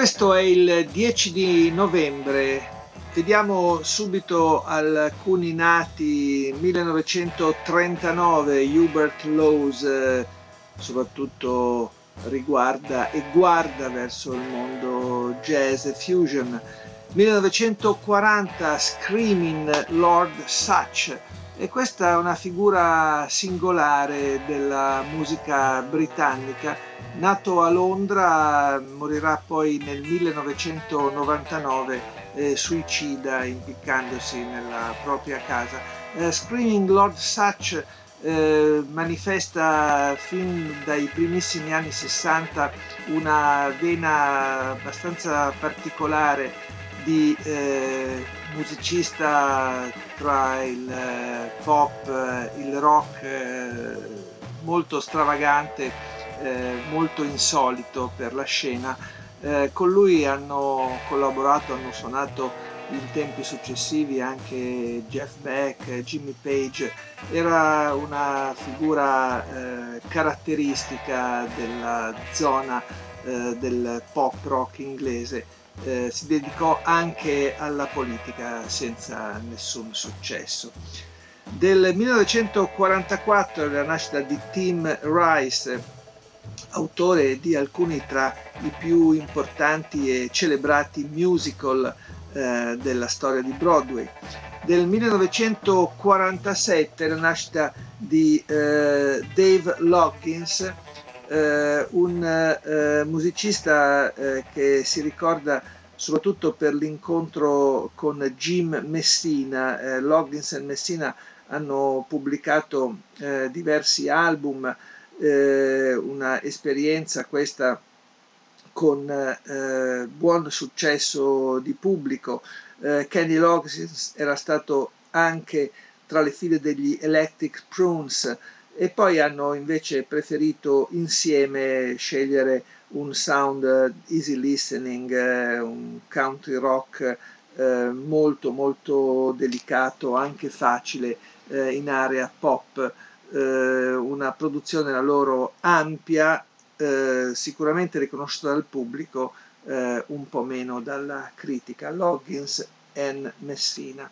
Questo è il 10 di novembre. Vediamo subito alcuni nati 1939, Hubert Laws eh, soprattutto riguarda e guarda verso il mondo jazz e fusion. 1940 Screaming Lord Such e questa è una figura singolare della musica britannica. Nato a Londra, morirà poi nel 1999 eh, suicida impiccandosi nella propria casa. Eh, Screaming Lord Such eh, manifesta fin dai primissimi anni 60 una vena abbastanza particolare di eh, musicista tra il eh, pop, eh, il rock eh, molto stravagante, eh, molto insolito per la scena. Eh, con lui hanno collaborato, hanno suonato in tempi successivi anche Jeff Beck, Jimmy Page, era una figura caratteristica della zona del pop rock inglese eh, si dedicò anche alla politica senza nessun successo. Del 1944 la nascita di Tim Rice, autore di alcuni tra i più importanti e celebrati musical eh, della storia di Broadway. Del 1947 la nascita di eh, Dave Lockins, eh, un eh, musicista eh, che si ricorda soprattutto per l'incontro con Jim Messina. Eh, Loggins e Messina hanno pubblicato eh, diversi album, eh, una esperienza questa con buon successo di pubblico. Kenny Loggins era stato anche tra le file degli Electric Prunes, e poi hanno invece preferito insieme scegliere un sound easy listening, eh, un country rock eh, molto molto delicato, anche facile eh, in area pop, eh, una produzione la loro ampia, eh, sicuramente riconosciuta dal pubblico, eh, un po' meno dalla critica. Loggins e Messina.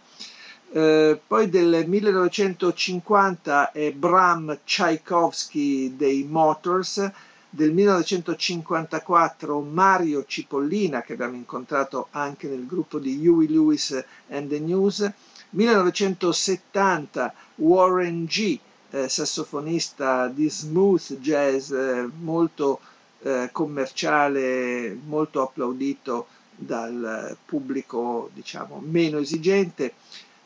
Eh, poi del 1950 è Bram Tchaikovsky dei Motors, del 1954 Mario Cipollina che abbiamo incontrato anche nel gruppo di Huey Lewis and the News, 1970 Warren G, eh, sassofonista di smooth jazz eh, molto eh, commerciale, molto applaudito dal pubblico diciamo meno esigente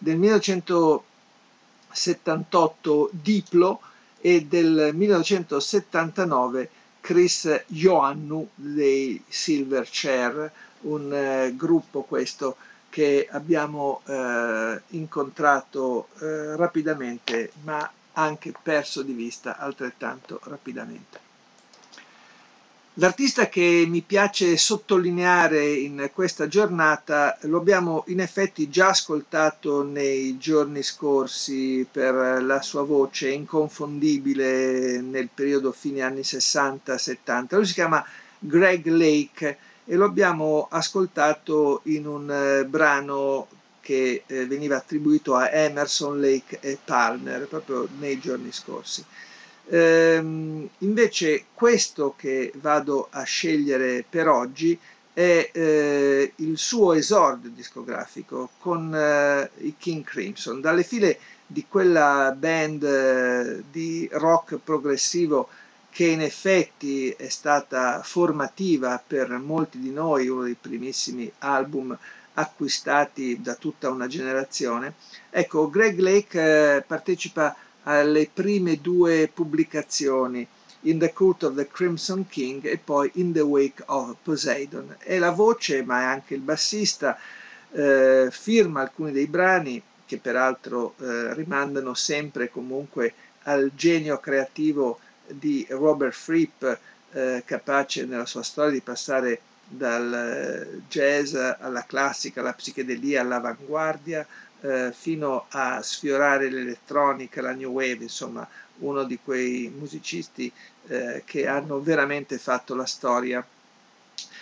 del 1978 Diplo e del 1979 Chris Ioannou dei Silverchair, un eh, gruppo questo che abbiamo eh, incontrato eh, rapidamente ma anche perso di vista altrettanto rapidamente. L'artista che mi piace sottolineare in questa giornata lo abbiamo in effetti già ascoltato nei giorni scorsi per la sua voce inconfondibile nel periodo fine anni 60-70. Lui si chiama Greg Lake e lo abbiamo ascoltato in un eh, brano che eh, veniva attribuito a Emerson, Lake e Palmer proprio nei giorni scorsi. Ehm, invece questo che vado a scegliere per oggi è eh, il suo esordio discografico con eh, i King Crimson, dalle file di quella band eh, di rock progressivo che in effetti è stata formativa per molti di noi, uno dei primissimi album acquistati da tutta una generazione. Ecco, Greg Lake eh, partecipa alle prime due pubblicazioni In the Court of the Crimson King e poi In the Wake of Poseidon. È la voce, ma è anche il bassista, eh, firma alcuni dei brani che peraltro eh, rimandano sempre comunque al genio creativo di Robert Fripp, eh, capace nella sua storia di passare dal eh, jazz alla classica, alla psichedelia, all'avanguardia, eh, fino a sfiorare l'elettronica, la new wave, insomma uno di quei musicisti eh, che hanno veramente fatto la storia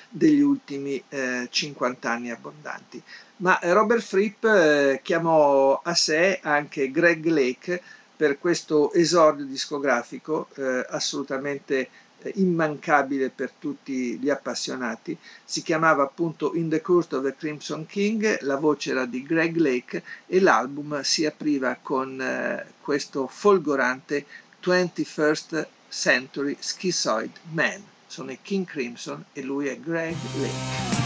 degli ultimi eh, 50 anni abbondanti. Ma Robert Fripp eh, chiamò a sé anche Greg Lake per questo esordio discografico eh, assolutamente eh, immancabile per tutti gli appassionati. Si chiamava appunto In the Court of the Crimson King, la voce era di Greg Lake e l'album si apriva con eh, questo folgorante 21st Century Schizoid Man. Sono i King Crimson e lui è Greg Lake.